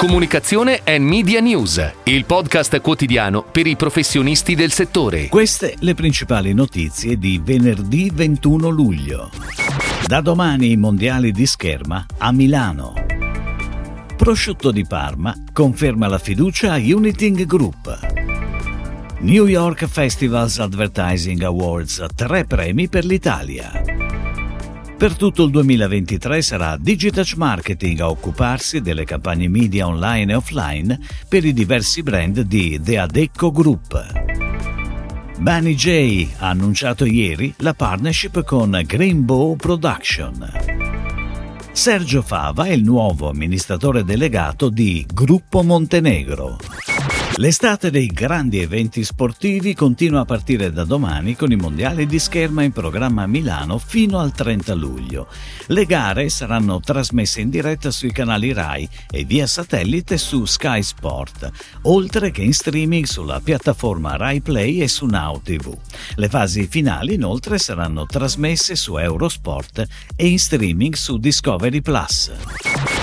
Comunicazione e Media News, il podcast quotidiano per i professionisti del settore. Queste le principali notizie di venerdì 21 luglio. Da domani i mondiali di scherma a Milano. Prosciutto di Parma conferma la fiducia a Uniting Group. New York Festivals Advertising Awards, tre premi per l'Italia. Per tutto il 2023 sarà Digitouch Marketing a occuparsi delle campagne media online e offline per i diversi brand di The Adecco Group. Bunny J ha annunciato ieri la partnership con Greenbow Production. Sergio Fava è il nuovo amministratore delegato di Gruppo Montenegro. L'estate dei grandi eventi sportivi continua a partire da domani con i mondiali di scherma in programma a Milano fino al 30 luglio. Le gare saranno trasmesse in diretta sui canali RAI e via satellite su Sky Sport, oltre che in streaming sulla piattaforma RAI Play e su Now TV. Le fasi finali inoltre saranno trasmesse su Eurosport e in streaming su Discovery Plus.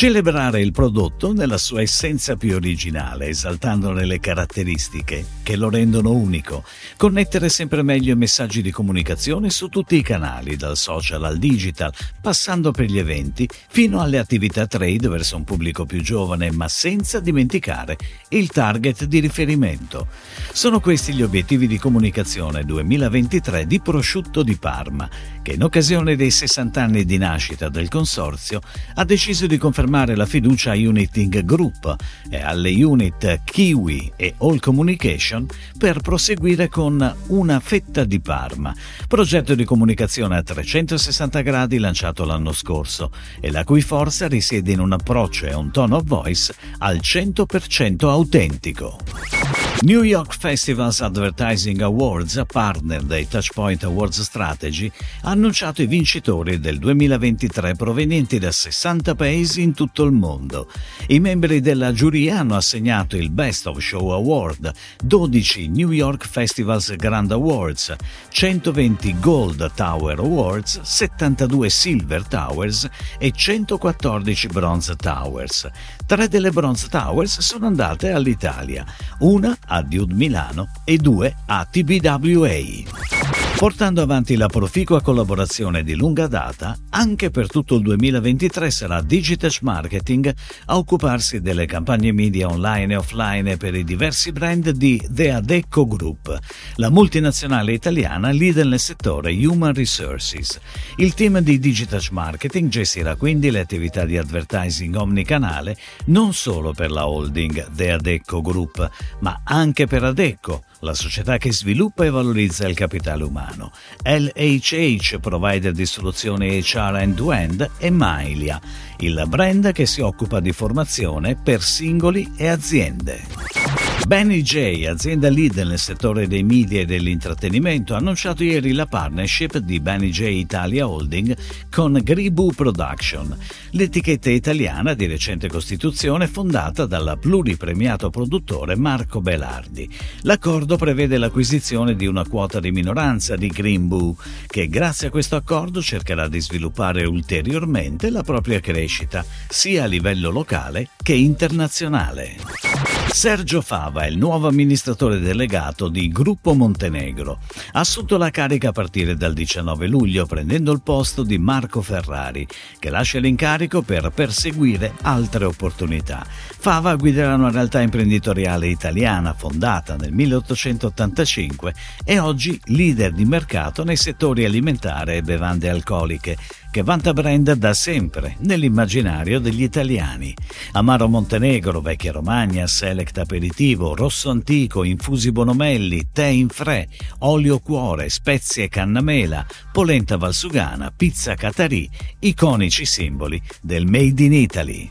Celebrare il prodotto nella sua essenza più originale, esaltandone le caratteristiche che lo rendono unico. Connettere sempre meglio i messaggi di comunicazione su tutti i canali, dal social al digital, passando per gli eventi, fino alle attività trade verso un pubblico più giovane, ma senza dimenticare il target di riferimento. Sono questi gli obiettivi di comunicazione 2023 di Prosciutto di Parma, che in occasione dei 60 anni di nascita del consorzio ha deciso di confermare confermare la fiducia a Uniting Group e alle unit Kiwi e All Communication per proseguire con Una fetta di Parma, progetto di comunicazione a 360 gradi lanciato l'anno scorso e la cui forza risiede in un approccio e un tone of voice al 100% autentico. New York Festivals Advertising Awards, partner dei Touchpoint Awards Strategy, ha annunciato i vincitori del 2023 provenienti da 60 paesi in tutto il mondo. I membri della giuria hanno assegnato il Best of Show Award, 12 New York Festivals Grand Awards, 120 Gold Tower Awards, 72 Silver Towers e 114 Bronze Towers. Tre delle Bronze Towers sono andate all'Italia, una a Dude Milano e due a TBWA portando avanti la proficua collaborazione di lunga data, anche per tutto il 2023 sarà Digitech Marketing a occuparsi delle campagne media online e offline per i diversi brand di The Adecco Group, la multinazionale italiana leader nel settore Human Resources. Il team di Digitech Marketing gestirà quindi le attività di advertising omnicanale non solo per la holding The Adecco Group, ma anche per Adecco, la società che sviluppa e valorizza il capitale umano. LHH, provider di soluzioni HR end-to-end, e Mailia, il brand che si occupa di formazione per singoli e aziende. Benny J, azienda leader nel settore dei media e dell'intrattenimento, ha annunciato ieri la partnership di Benny J Italia Holding con Gribu Production, l'etichetta italiana di recente costituzione fondata dal pluripremiato produttore Marco Belardi. L'accordo prevede l'acquisizione di una quota di minoranza di Greenboo, che grazie a questo accordo cercherà di sviluppare ulteriormente la propria crescita, sia a livello locale che internazionale. Sergio Fava è il nuovo amministratore delegato di Gruppo Montenegro. Ha assunto la carica a partire dal 19 luglio, prendendo il posto di Marco Ferrari, che lascia l'incarico per perseguire altre opportunità. Fava guiderà una realtà imprenditoriale italiana fondata nel 1885 e oggi leader di mercato nei settori alimentare e bevande alcoliche, che vanta brand da sempre nell'immaginario degli italiani. Amaro Montenegro, Vecchia Romagna, Select Aperitivo, Rosso Antico, Infusi Bonomelli, Tè in Fre, Olio Cuore, Spezie Cannamela, Polenta Valsugana, Pizza Catarì, iconici simboli del Made in Italy.